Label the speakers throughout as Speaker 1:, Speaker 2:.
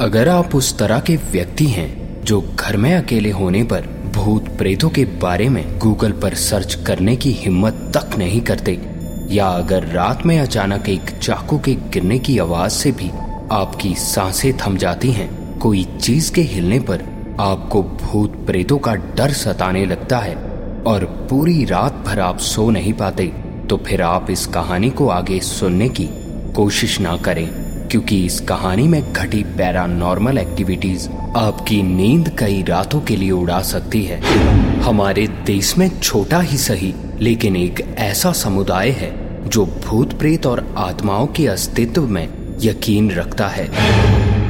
Speaker 1: अगर आप उस तरह के व्यक्ति हैं जो घर में अकेले होने पर भूत प्रेतों के बारे में गूगल पर सर्च करने की हिम्मत तक नहीं करते, या अगर रात में अचानक एक चाकू के गिरने की आवाज़ से भी आपकी साँसें थम जाती हैं, कोई चीज़ के हिलने पर आपको भूत प्रेतों का डर सताने लगता है और पूरी रात भर आप सो नहीं पाते तो फिर आप इस कहानी को आगे सुनने की कोशिश ना करें। क्योंकि इस कहानी में घटी पैरानॉर्मल एक्टिविटीज़ आपकी नींद कई रातों के लिए उड़ा सकती है। हमारे देश में छोटा ही सही, लेकिन एक ऐसा समुदाय है जो भूत प्रेत और आत्माओं के अस्तित्व में यकीन रखता है।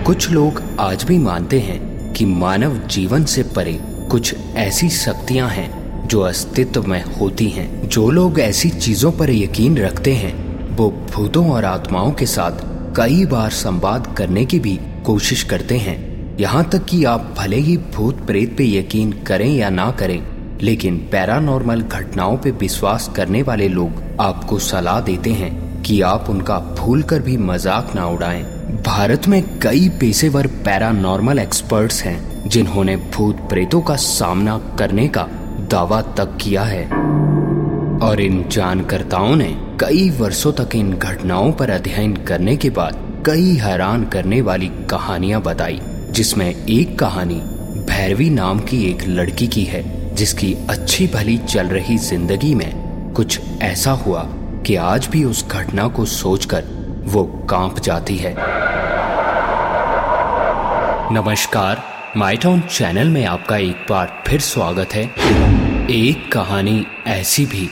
Speaker 1: कुछ लोग आज भी मानते हैं कि मानव जीवन से परे कुछ ऐसी शक्तियाँ हैं जो अस्तित्व में होती हैं। जो लोग ऐसी चीज़ों पर यकीन रखते हैं, वो भूतों और आत्माओं के साथ कई बार संवाद करने की भी कोशिश करते हैं यहाँ तक कि आप भले ही भूत प्रेत पे यकीन करें या ना करें, लेकिन पैरानॉर्मल घटनाओं पे विश्वास करने वाले लोग आपको सलाह देते हैं कि आप उनका भूल कर भी मज़ाक ना उड़ाएँ। भारत में कई पेशेवर पैरानॉर्मल एक्सपर्ट्स हैं, जिन्होंने भूत प्रेतों का सामना करने का दावा तक किया है और इन जानकर्ताओं ने कई वर्षों तक इन घटनाओं पर अध्ययन करने के बाद कई हैरान करने वाली कहानियाँ बताई, जिसमें एक कहानी भैरवी नाम की एक लड़की की है, जिसकी अच्छी भली चल रही ज़िंदगी में कुछ ऐसा हुआ कि आज भी उस घटना को सोचकर वो काँप जाती है। नमस्कार माइटाउन चैनल में आपका एक बार फिर स्वागत है। एक कहानी ऐसी भी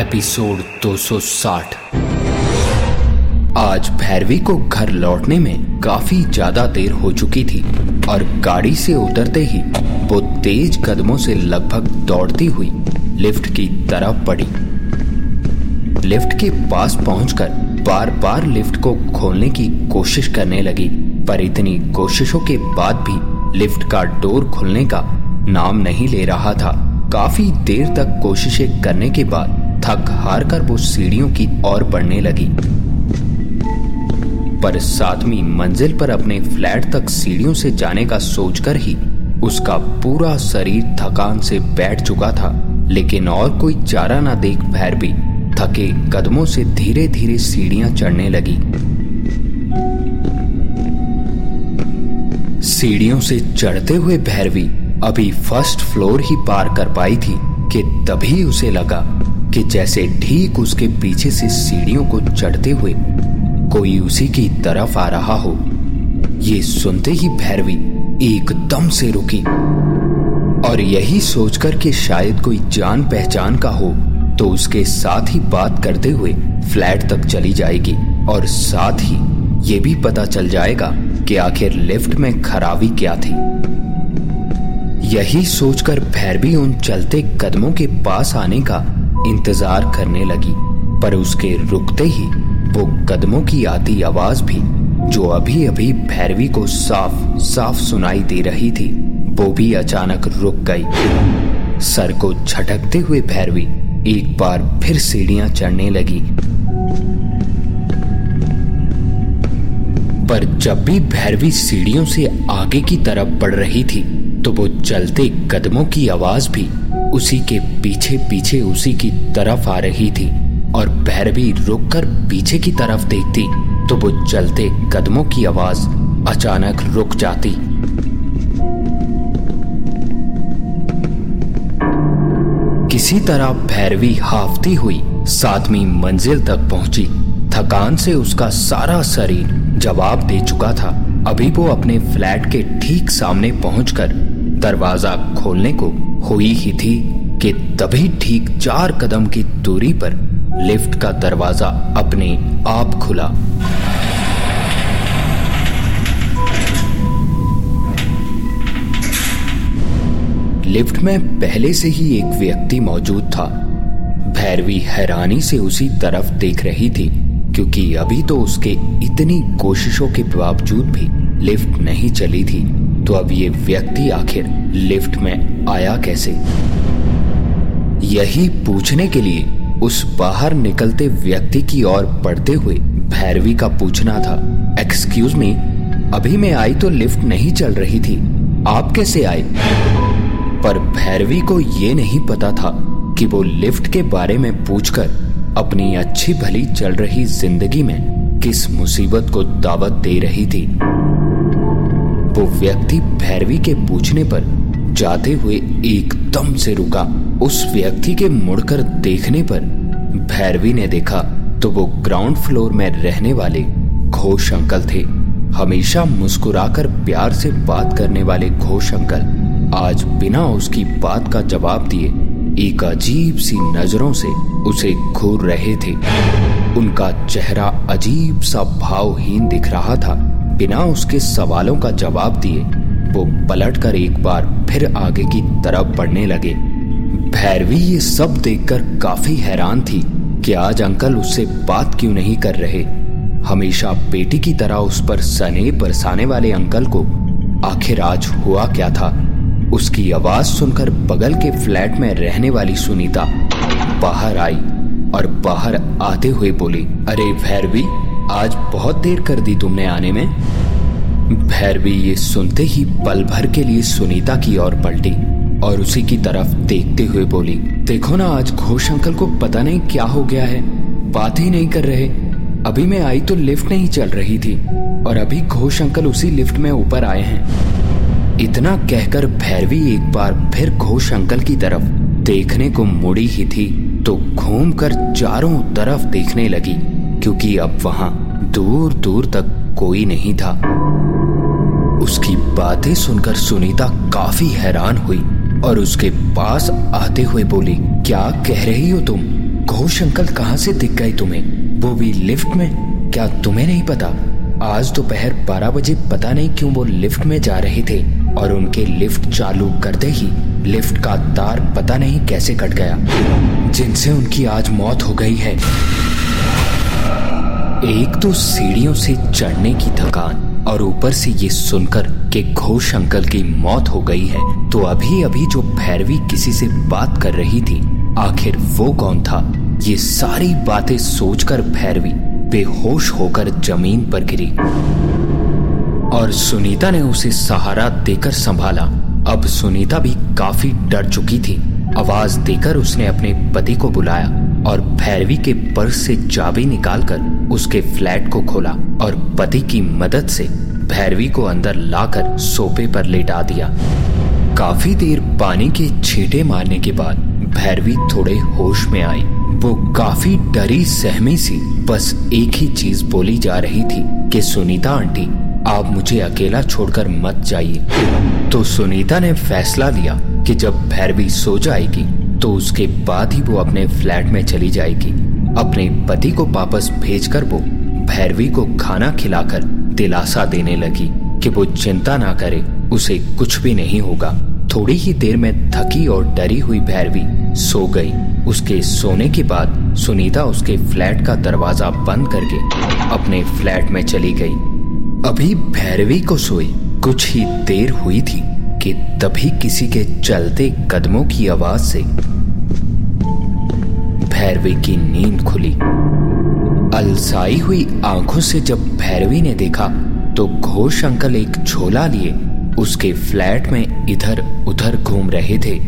Speaker 1: एपिसोड 260 आज भैरवी को घर लौटने में काफ़ी ज़्यादा देर हो चुकी थी और गाड़ी से उतरते ही वो तेज कदमों से लगभग दौड़ती हुई लिफ्ट की तरफ़ पड़ी। लिफ्ट के पास पहुंचकर बार बार लिफ्ट को खोलने की कोशिश करने लगी, पर इतनी कोशिशों के बाद भी लिफ्ट का डोर खुलने का नाम नहीं ले रहा था। काफ़ी देर तक कोशिशें करने के बाद थक हार कर वो सीढ़ियों की ओर बढ़ने लगी। पर सातवीं मंजिल पर अपने फ्लैट तक सीढ़ियों से जाने का सोचकर ही उसका पूरा शरीर थकान से बैठ चुका था, लेकिन और कोई चारा ना देख भैरवी थके कदमों से धीरे धीरे सीढ़ियाँ चढ़ने लगी। सीढ़ियों से चढ़ते हुए भैरवी अभी फ़र्स्ट फ्लोर ही पार कर पाई थी कि तभी उसे लगा कि जैसे ठीक उसके पीछे से सीढ़ियों को चढ़ते हुए कोई उसी की तरफ़ आ रहा हो। ये सुनते ही भैरवी एकदम से रुकी। और यही सोचकर कि शायद कोई जान पहचान का हो तो उसके साथ ही बात करते हुए फ्लैट तक चली जाएगी। और साथ ही ये भी पता चल जाएगा कि आखिर लिफ्ट में खराबी क्या थी। यही सोचकर भैरवी उन चलते कदमों के पास आने का इंतज़ार करने लगी, पर उसके रुकते ही वो कदमों की आती आवाज़ भी, जो अभी अभी भैरवी को साफ़ साफ़ सुनाई दे रही थी, वो भी अचानक रुक गई। सर को झटकते हुए भैरवी एक बार फिर सीढ़ियाँ चढ़ने लगी। पर जब भी भैरवी सीढ़ियों से आगे की तरफ़ बढ़ रही थी तो वो चलते कदमों की आवाज़ भी उसी के पीछे पीछे उसी की तरफ़ आ रही थी और भैरवी रुककर पीछे की तरफ़ देखती तो वो चलते कदमों की आवाज़ अचानक रुक जाती। किसी तरह भैरवी हाफती हुई सातवीं मंजिल तक पहुँची। थकान से उसका सारा शरीर जवाब दे चुका था। अभी वो अपने फ्लैट के ठीक सामने पहुंचकर दरवाज़ा खोलने को हुई ही थी कि तभी ठीक चार कदम की दूरी पर लिफ्ट का दरवाज़ा अपने आप खुला। लिफ्ट में पहले से ही एक व्यक्ति मौजूद था। भैरवी हैरानी से उसी तरफ़ देख रही थी क्योंकि अभी तो उसके इतनी कोशिशों के बावजूद भी लिफ्ट नहीं चली थी। तो अब ये व्यक्ति आखिर लिफ्ट में आया कैसे? यही पूछने के लिए उस बाहर निकलते व्यक्ति की ओर बढ़ते हुए भैरवी का पूछना था। एक्सक्यूज मी अभी मैं आई तो लिफ्ट नहीं चल रही थी। आप कैसे आए? पर भैरवी को ये नहीं पता था कि वो लिफ्ट के बारे में पूछकर अपनी अच्छी भली चल रही ज़िंदगी में किस मुसीबत को दावत दे रही थी। वो व्यक्ति भैरवी के पूछने पर जाते हुए एकदम से रुका। उस व्यक्ति के मुड़कर देखने पर भैरवी ने देखा तो वो ग्राउंड फ्लोर में रहने वाले घोष अंकल थे। हमेशा मुस्कुराकर प्यार से बात करने वाले घोष अंकल आज बिना उसकी बात का जवाब दिए एक अजीब सी नज़रों से उसे घूर रहे थे। उनका चेहरा अजीब सा भावहीन दिख रहा था। बिना उसके सवालों का जवाब दिए, वो पलटकर एक बार फिर आगे की तरफ़ बढ़ने लगे। भैरवी ये सब देखकर काफ़ी हैरान थी कि आज अंकल उससे बात क्यों नहीं कर रहे। हमेशा बेटी की तरह उस पर सने बरसाने वाले अंकल को आखिर आज हुआ क्या था? उसकी आवाज़ सुनकर बगल के फ्लैट में रहने वाली सुनीता बाहर आई और बाहर आते हुए बोली, अरे भैरवी, आज बहुत देर कर दी तुमने आने में। भैरवी ये सुनते ही पल भर के लिए सुनीता की ओर पलटी और उसी की तरफ़ देखते हुए बोली, देखो ना, आज घोष अंकल को पता नहीं क्या हो गया है। बात ही नहीं कर रहे। अभी मैं आई तो लिफ्ट नहीं चल रही थी और अभी घोष अंकल उसी लिफ्ट में ऊपर आए हैं। इतना कहकर भैरवी एक बार फिर घोष अंकल की तरफ़ देखने को मुड़ी ही थी तो घूमकर चारों तरफ़ देखने लगी, क्योंकि अब वहाँ दूर दूर तक कोई नहीं था। उसकी बातें सुनकर सुनीता काफ़ी हैरान हुई और उसके पास आते हुए बोली, क्या कह रही हो तुम? घोष अंकल कहाँ से दिख गए तुम्हें? वो भी लिफ्ट में? क्या तुम्हें नहीं पता? आज दोपहर तो बारह बजे पता नहीं क्यों वो लिफ्ट में जा रहे थे। और उनके लिफ्ट चालू करते ही लिफ्ट का तार पता नहीं कैसे कट गया। जिनसे उनकी आज मौत हो गई है। एक तो सीढ़ियों से चढ़ने की थकान और ऊपर से ये सुनकर कि घोष अंकल की मौत हो गई है तो अभी अभी जो भैरवी किसी से बात कर रही थी, आखिर वो कौन था? ये सारी बातें सोचकर भैरवी बेहोश होकर ज़मीन पर गिरी। और सुनीता ने उसे सहारा देकर संभाला। अब सुनीता भी काफ़ी डर चुकी थी। आवाज़ देकर उसने अपने पति को बुलाया और भैरवी के पर्स से चाबी निकालकर उसके फ्लैट को खोला और पति की मदद से भैरवी को अंदर लाकर सोफे पर लेटा दिया। काफ़ी देर पानी के छींटे मारने के बाद भैरवी थोड़े होश में आई। वो काफ़ी डरी, सहमी सी, बस एक ही चीज़ बोली जा रही थी कि सुनीता आंटी आप मुझे अकेला छोड़कर मत जाइए। तो सुनीता ने फैसला लिया कि जब भैरवी सो जाएगी तो उसके बाद ही वो अपने फ्लैट में चली जाएगी। अपने पति को वापस भेजकर वो भैरवी को खाना खिलाकर दिलासा देने लगी कि वो चिंता ना करे, उसे कुछ भी नहीं होगा। थोड़ी ही देर में थकी और डरी हुई भैरवी सो गई। उसके सोने के बाद सुनीता उसके फ्लैट का दरवाज़ा बंद करके अपने फ्लैट में चली गई। अभी भैरवी को सोई। कुछ ही देर हुई थी कि तभी किसी के चलते कदमों की आवाज़ से भैरवी की नींद खुली। अलसाई हुई आँखों से जब भैरवी ने देखा तो घोष अंकल एक झोला लिए उसके फ्लैट में इधर उधर घूम रहे थे।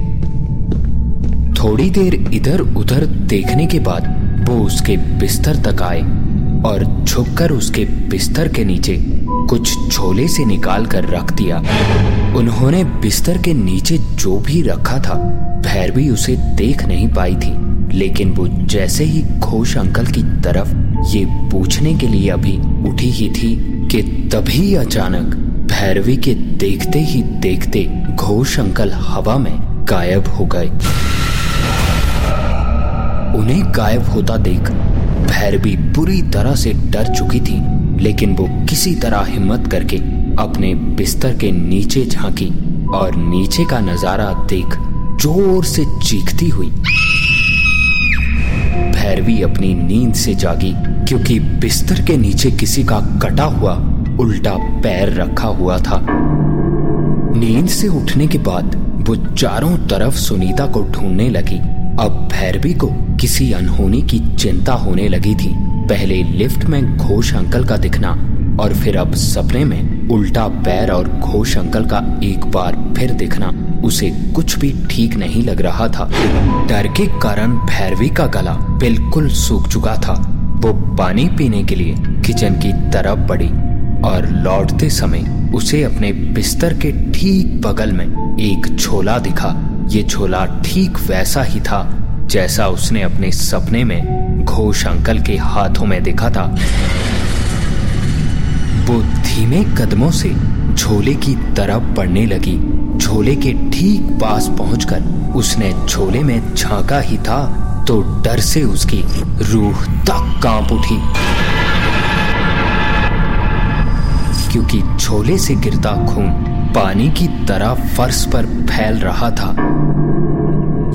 Speaker 1: थोड़ी देर इधर उधर देखने के बाद वो उसके बिस्तर तक आए और झुककर उसके बिस्तर के नीचे कुछ छोले से निकाल कर रख दिया। उन्होंने बिस्तर के नीचे जो भी रखा था भैरवी उसे देख नहीं पाई थी। लेकिन वो जैसे ही घोष अंकल की तरफ़ ये पूछने के लिए अभी उठी ही थी कि तभी अचानक भैरवी के देखते ही देखते घोष अंकल हवा में गायब हो गए। उन्हें गायब होता देख भैरवी पूरी तरह से डर चुकी थी। लेकिन वो किसी तरह हिम्मत करके अपने बिस्तर के नीचे झांकी और नीचे का नज़ारा देख ज़ोर से चीखती हुई। भैरवी अपनी नींद से जागी, क्योंकि बिस्तर के नीचे किसी का कटा हुआ, उल्टा पैर रखा हुआ था। नींद से उठने के बाद वो चारों तरफ़ सुनीता को ढूँढने लगी। अब भैरवी को किसी अनहोनी की चिंता होने लगी थी। पहले लिफ्ट में घोष अंकल का दिखना और फिर अब सपने में उल्टा पैर और घोष अंकल का एक बार फिर दिखना, उसे कुछ भी ठीक नहीं लग रहा था। डर के कारण भैरवी का गला बिल्कुल सूख चुका था। वो पानी पीने के लिए किचन की तरफ़ बढ़ी और लौटते समय उसे अपने बिस्तर के ठीक बगल में एक छोला दिखा। ये छोला ठीक वैसा ही था, जैसा उसने अपने सपने में घोष अंकल के हाथों में देखा था। वो धीमे कदमों से झोले की तरफ़ बढ़ने लगी। झोले के ठीक पास पहुंचकर उसने झोले में झांका ही था तो डर से उसकी रूह तक काँप उठी। क्योंकि झोले से गिरता खून पानी की तरह फर्श पर फैल रहा था।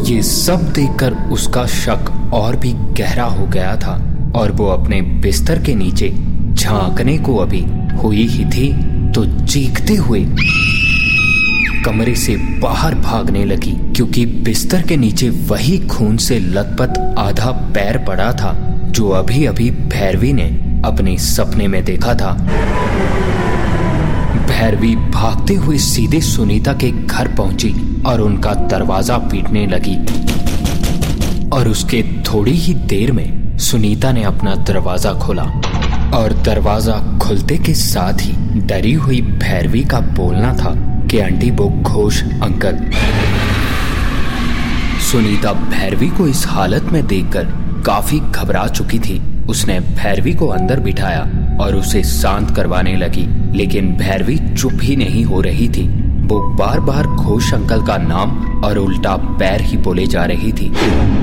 Speaker 1: ये सब देखकर उसका शक और भी गहरा हो गया था और वो अपने बिस्तर के नीचे झांकने को अभी हुई ही थी तो चीखते हुए कमरे से बाहर भागने लगी, क्योंकि बिस्तर के नीचे वही खून से लथपथ आधा पैर पड़ा था, जो अभी अभी भैरवी ने अपने सपने में देखा था। भैरवी भागते हुए सीधे सुनीता के घर पहुँची और उनका दरवाज़ा पीटने लगी। और उसके थोड़ी ही देर में सुनीता ने अपना दरवाज़ा खोला और दरवाज़ा खुलते के साथ ही डरी हुई भैरवी का बोलना था कि, आंटी, वो घोष, अंकल। सुनीता भैरवी को इस हालत में देखकर काफ़ी घबरा चुकी थी। उसने भैरवी को अंदर बिठाया और उसे शांत करवाने लगी। लेकिन भैरवी चुप ही नहीं हो रही थी। वो बार बार घोष अंकल का नाम और उल्टा पैर ही बोले जा रही थी।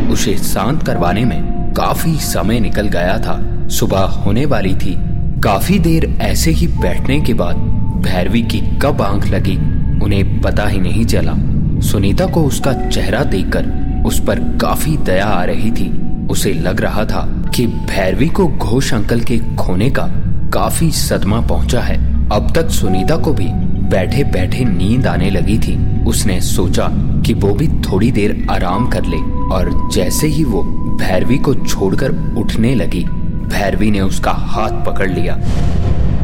Speaker 1: उसे शांत करवाने में काफ़ी समय निकल गया था। सुबह होने वाली थी। काफ़ी देर ऐसे ही बैठने के बाद भैरवी की कब आँख लगी, उन्हें पता ही नहीं चला। सुनीता को उसका चेहरा देखकर उस पर काफ़ी दया आ रही थी। उसे लग रहा था कि भैरवी को घोष अंकल के खोने का काफ़ी सदमा पहुँचा है। अब तक सुनीता को भी बैठे बैठे नींद आने लगी थी। उसने सोचा कि वो भी थोड़ी देर आराम कर ले और जैसे ही वो भैरवी को छोड़कर उठने लगी, भैरवी ने उसका हाथ पकड़ लिया।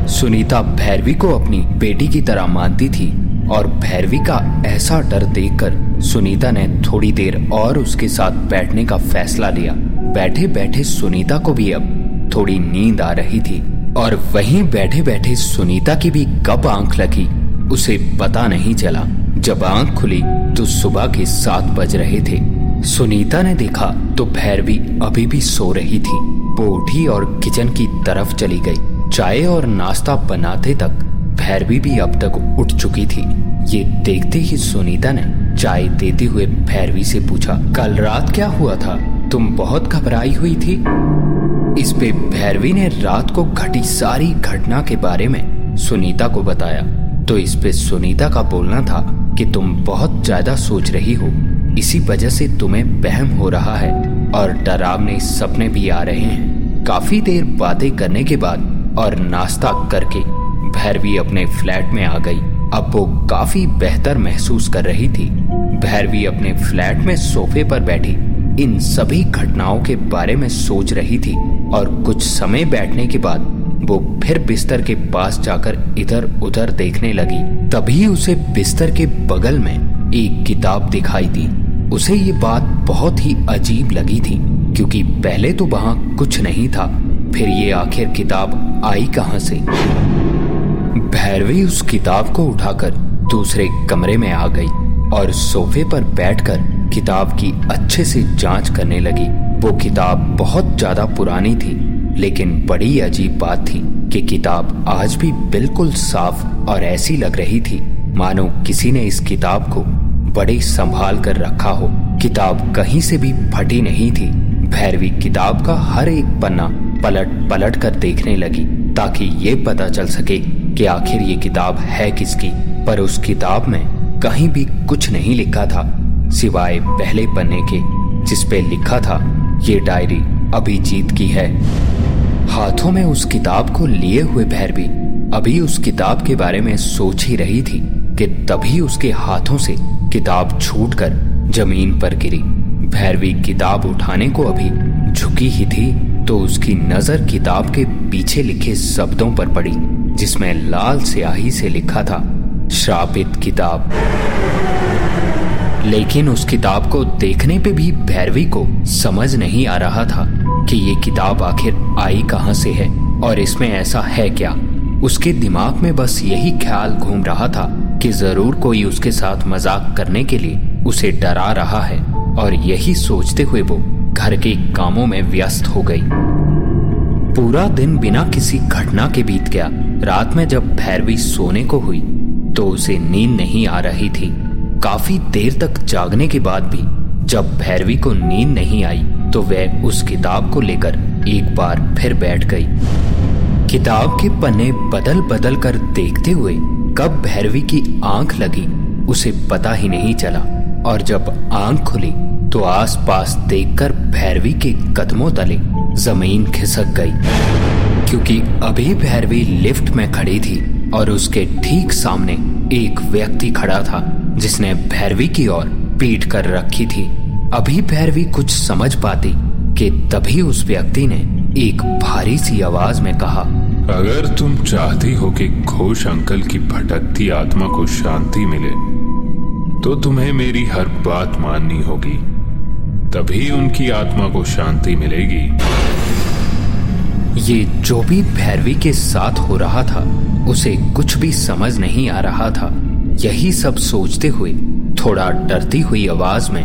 Speaker 1: सुनीता भैरवी को अपनी बेटी की तरह मानती थी और भैरवी का ऐसा डर देखकर सुनीता ने थोड़ी देर और उसके साथ बैठने का फैसला लिया। बैठे बैठे सुनीता को भी अब थोड़ी नींद आ रही थी। और वहीं बैठे बैठे सुनीता की भी कब आँख लगी। उसे पता नहीं चला। जब आँख खुली तो सुबह के सात बज रहे थे। सुनीता ने देखा तो भैरवी अभी भी सो रही थी। वो उठी और किचन की तरफ़ चली गई। चाय और नाश्ता बनाते तक भैरवी भी अब तक उठ चुकी थी। ये देखते ही सुनीता ने चाय देते हुए भैरवी से पूछा, कल रात क्या हुआ था? तुम बहुत घबराई हुई थी? इस पे भैरवी ने रात को घटी सारी घटना के बारे में सुनीता को बताया। तो इस पे सुनीता का बोलना था कि तुम बहुत ज़्यादा सोच रही हो। इसी वजह से तुम्हें बहम हो रहा है और डरावने सपने भी आ रहे हैं। काफ़ी देर बातें करने के बाद और नाश्ता करके भैरवी अपने फ्लैट में आ गई। अब वो काफ़ी बेहतर महसूस कर रही थी। भैरवी अपने फ्लैट में सोफे पर बैठी। इन सभी घटनाओं के बारे में सोच रही थी और कुछ समय बैठने के बाद वो फिर बिस्तर के पास जाकर इधर उधर देखने लगी। तभी उसे बिस्तर के बगल में एक किताब दिखाई दी। उसे ये बात बहुत ही अजीब लगी थी, क्योंकि पहले तो वहाँ कुछ नहीं था। फिर ये आखिर किताब आई कहाँ से? भैरवी उस किताब को उठाकर दूसरे कमरे में आ गई और सोफे पर बैठकर किताब की अच्छे से जाँच करने लगी। वो किताब बहुत ज़्यादा पुरानी थी, लेकिन बड़ी अजीब बात थी कि किताब आज भी बिल्कुल साफ़ और ऐसी लग रही थी। मानो किसी ने इस किताब को बड़े संभाल कर रखा हो। किताब कहीं से भी फटी नहीं थी। भैरवी किताब का हर एक पन्ना पलट पलट कर देखने लगी, ताकि ये पता चल सके कि आखिर ये किताब है किसकी। पर उस किताब में कहीं भी कुछ नहीं लिखा था। सिवाय पहले पन्ने के जिसपे लिखा था, ये डायरी अभिजीत की है। हाथों में उस किताब को लिए हुए भैरवी अभी उस किताब के बारे में सोच ही रही थी कि तभी उसके हाथों से किताब छूटकर ज़मीन पर गिरी। भैरवी किताब उठाने को अभी झुकी ही थी तो उसकी नज़र किताब के पीछे लिखे शब्दों पर पड़ी, जिसमें लाल स्याही से लिखा था, श्रापित किताब। लेकिन उस किताब को देखने पे भी भैरवी को समझ नहीं आ रहा था कि ये किताब आखिर आई कहाँ से है और इसमें ऐसा है क्या। उसके दिमाग में बस यही ख्याल घूम रहा था कि ज़रूर कोई उसके साथ मज़ाक करने के लिए उसे डरा रहा है और यही सोचते हुए वो घर के कामों में व्यस्त हो गई। पूरा दिन बिना किसी घटना के बीत गया। रात में जब भैरवी सोने को हुई तो उसे नींद नहीं आ रही थी। काफ़ी देर तक जागने के बाद भी जब भैरवी को नींद नहीं आई तो वह उस किताब को लेकर एक बार फिर बैठ गई। किताब के पन्ने बदल बदल कर देखते हुए कब भैरवी की आँख लगी, उसे पता ही नहीं चला। और जब आँख खुली तो आसपास देखकर भैरवी के कदमों तले ज़मीन खिसक गई। क्योंकि अभी भैरवी लिफ्ट में खड़ी थी और उसके ठीक सामने एक व्यक्ति खड़ा था, जिसने भैरवी की ओर पीट कर रखी थी। अभी भैरवी कुछ समझ पाती कि तभी उस व्यक्ति ने एक भारी सी आवाज़ में कहा,
Speaker 2: अगर तुम चाहती हो कि घोष अंकल की भटकती आत्मा को शांति मिले तो तुम्हें मेरी हर बात माननी होगी। तभी उनकी आत्मा को शांति मिलेगी।
Speaker 1: ये जो भी भैरवी के साथ हो रहा था, उसे कुछ भी समझ नहीं आ रहा था। यही सब सोचते हुए, थोड़ा डरती हुई आवाज़ में,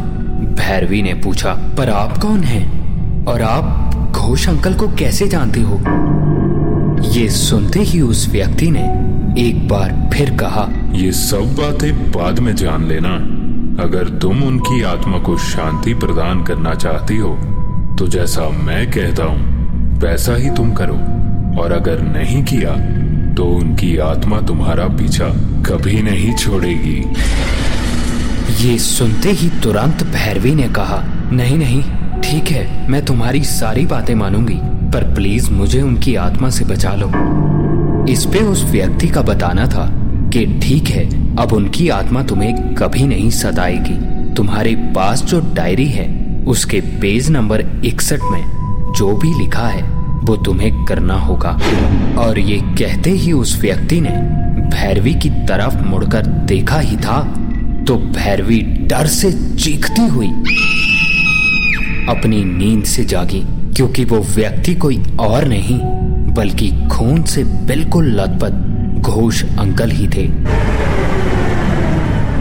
Speaker 1: भैरवी ने पूछा, पर आप कौन हैं? और आप घोष अंकल को कैसे जानते हो? ये सुनते ही उस व्यक्ति ने एक बार फिर कहा,
Speaker 2: ये सब बातें बाद में जान लेना। अगर तुम उनकी आत्मा को शांति प्रदान करना चाहती हो तो जैसा मैं कहता हूँ वैसा ही तुम करो। और अगर नहीं किया तो उनकी आत्मा तुम्हारा पीछा कभी नहीं छोड़ेगी।
Speaker 1: ये सुनते ही तुरंत भैरवी ने कहा, नहीं नहीं, ठीक है, मैं तुम्हारी सारी बातें मानूँगी, पर प्लीज़ मुझे उनकी आत्मा से बचा लो। इस पे उस व्यक्ति का बताना था कि, ठीक है, अब उनकी आत्मा तुम्हें कभी नहीं सताएगी। तुम्हारे पास जो डायरी है, उसके पेज नंबर इकसठ में, जो भी लिखा है वो तुम्हें करना होगा। और ये कहते ही उस व्यक्ति ने भैरवी की तरफ़ मुड़कर देखा ही था तो भैरवी डर से चीखती हुई अपनी नींद से जागी, क्योंकि वो व्यक्ति कोई और नहीं, बल्कि खून से बिल्कुल लथपथ, घोष अंकल ही थे।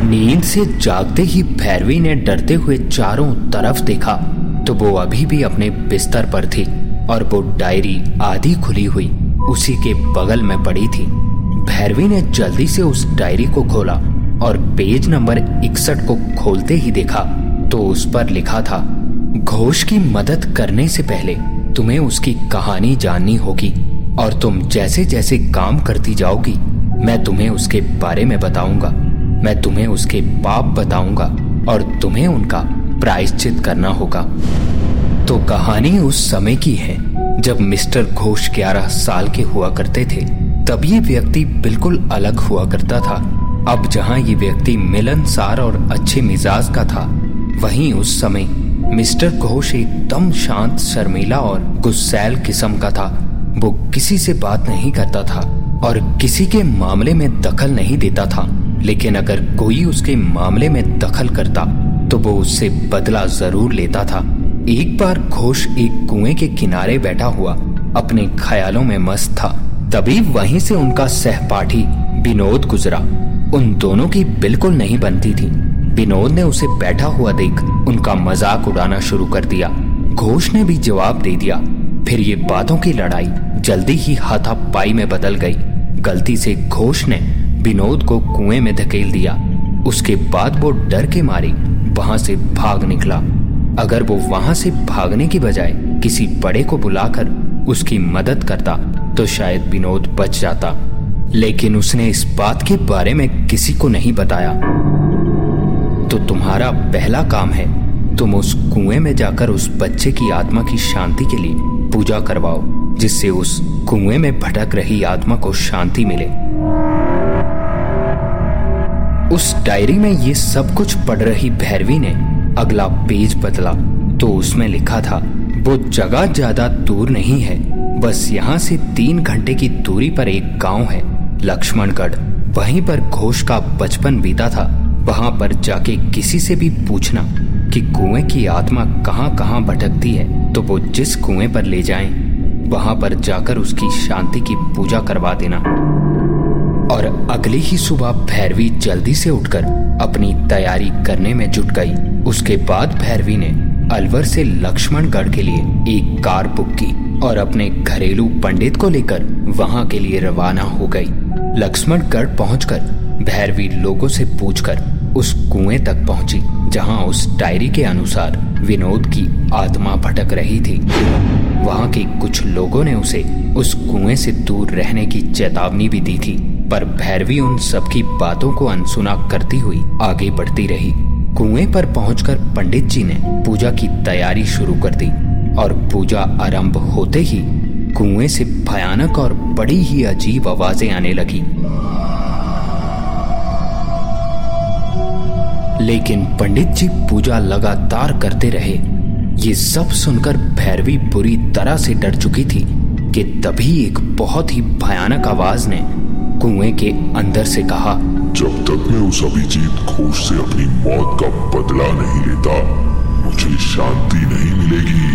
Speaker 1: नींद से जागते ही भैरवी ने डरते हुए चारों तरफ़ देखा तो वो अभी भी अपने बिस्तर पर थी। और वो डायरी आधी खुली हुई उसी के बगल में पड़ी थी। भैरवी ने जल्दी से उस डायरी को खोला और पेज नंबर इकसठ को खोलते ही देखा तो उस पर लिखा था, घोष की मदद करने से पहले तुम्हें उसकी कहानी जाननी होगी और तुम जैसे जैसे काम करती जाओगी, मैं तुम्हें उसके बारे में बताऊँगा। मैं तुम्हें उसके पाप बताऊँगा और तुम्हें उनका प्रायश्चित करना होगा। तो कहानी उस समय की है, जब मिस्टर घोष 11 साल के हुआ करते थे। तब ये व्यक्ति बिल्कुल अलग हुआ करता था। अब जहाँ ये व्यक्ति मिलनसार और अच्छे मिजाज का था, वहीं उस समय मिस्टर घोष एकदम शांत, शर्मीला और गुस्सैल किस्म का था। वो किसी से बात नहीं करता था और किसी के मामले में दखल नहीं देता था। लेकिन अगर कोई उसके मामले में दखल करता तो वो उससे बदला ज़रूर लेता था। एक बार घोष एक कुएँ के किनारे बैठा हुआ, अपने ख्यालों में मस्त था। तभी वहीं से उनका सहपाठी विनोद गुजरा। उन दोनों की बिल्कुल नहीं बनती थी। विनोद ने उसे बैठा हुआ देख उनका मज़ाक उड़ाना शुरू कर दिया। घोष ने भी जवाब दे दिया। फिर ये बातों की लड़ाई जल्दी ही हाथापाई में बदल गई। गलती से घोष ने विनोद को कुएँ में धकेल दिया। उसके बाद वो डर के मारे वहाँ से भाग निकला। अगर वो वहाँ से भागने की बजाय किसी बड़े को बुलाकर उसकी मदद करता तो शायद विनोद बच जाता। लेकिन उसने इस बात के बारे में किसी को नहीं बताया। तो तुम्हारा पहला काम है, तुम उस कुएँ में जाकर उस बच्चे की आत्मा की शांति के लिए पूजा करवाओ, जिससे उस कुएँ में भटक रही आत्मा को शांति मिले। उस डायरी में ये सब कुछ पढ़ रही भैरवी ने अगला पेज बदला। तो उसमें लिखा था, वो जगह ज़्यादा दूर नहीं है। बस यहाँ से तीन घंटे की दूरी पर एक गाँव है, लक्ष्मणगढ़। वहीं पर घोष का बचपन बीता था। वहाँ पर जाके किसी से भी पूछना कि कुएँ की आत्मा कहाँ कहाँ भटकती है तो वो जिस कुएँ पर ले जाएँ, वहाँ पर जाकर उसकी शांति की पूजा करवा देना। और अगली ही सुबह भैरवी जल्दी से उठकर अपनी तैयारी करने में जुट गई। उसके बाद भैरवी ने अलवर से लक्ष्मणगढ़ के लिए एक कार बुक की और अपने घरेलू पंडित को लेकर वहाँ के लिए रवाना हो गई। लक्ष्मणगढ़ पहुंचकर भैरवी लोगों से पूछकर उस कुएँ तक पहुँची, जहाँ उस डायरी के अनुसार विनोद की आत्मा भटक रही थी। वहाँ के कुछ लोगों ने उसे उस कुएँ से दूर रहने की चेतावनी भी दी थी, पर भैरवी उन सबकी बातों को अनसुना करती हुई आगे बढ़ती रही। कुएँ पर पहुंचकर पंडित जी ने पूजा की तैयारी शुरू कर दी और पूजा आरंभ होते ही कुएँ से भयानक और बड़ी ही अजीब आवाज़ें आने लगी। लेकिन पंडित जी पूजा लगातार करते रहे। ये सब सुनकर भैरवी बुरी तरह से डर चुकी थी कि तभी एक बहुत ही भयानक आवाज़ ने कुएँ के अंदर से कहा
Speaker 3: जब तक मैं उस अभिजीत घोष से अपनी मौत का बदला नहीं लेता, मुझे शांति नहीं मिलेगी।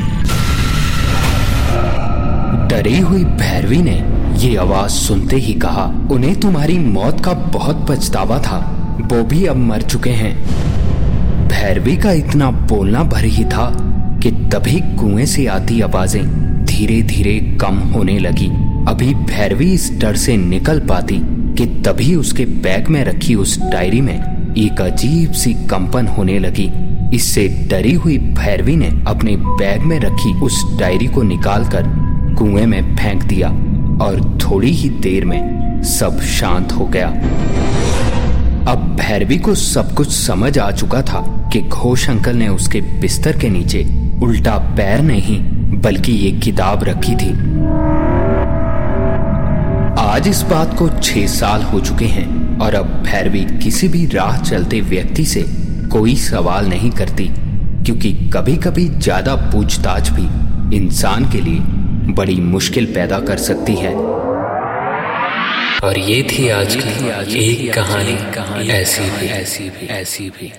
Speaker 1: डरी हुई भैरवी ने ये आवाज़ सुनते ही कहा, उन्हें तुम्हारी मौत का बहुत पछतावा था। वो भी अब मर चुके हैं। भैरवी का इतना बोलना भर ही था कि तभी कुएँ से आती आवाज़ें धीरे धीरे कम होने लगी। अभी भैरवी इस डर से निकल पाती। कि तभी उसके बैग में रखी उस डायरी में एक अजीब सी कंपन होने लगी। इससे डरी हुई भैरवी ने अपने बैग में रखी उस डायरी को निकालकर कुएँ में फेंक दिया और थोड़ी ही देर में सब शांत हो गया। अब भैरवी को सब कुछ समझ आ चुका था कि घोष अंकल ने उसके बिस्तर के नीचे उल्टा पैर नहीं, बल्कि ये किताब रखी थी। आज इस बात को छह साल हो चुके हैं और अब भैरवी किसी भी राह चलते व्यक्ति से कोई सवाल नहीं करती, क्योंकि कभी कभी ज़्यादा पूछताछ भी इंसान के लिए बड़ी मुश्किल पैदा कर सकती है।
Speaker 4: और ये थी आज की एक कहानी, ऐसी भी ऐसी भी ऐसी भी।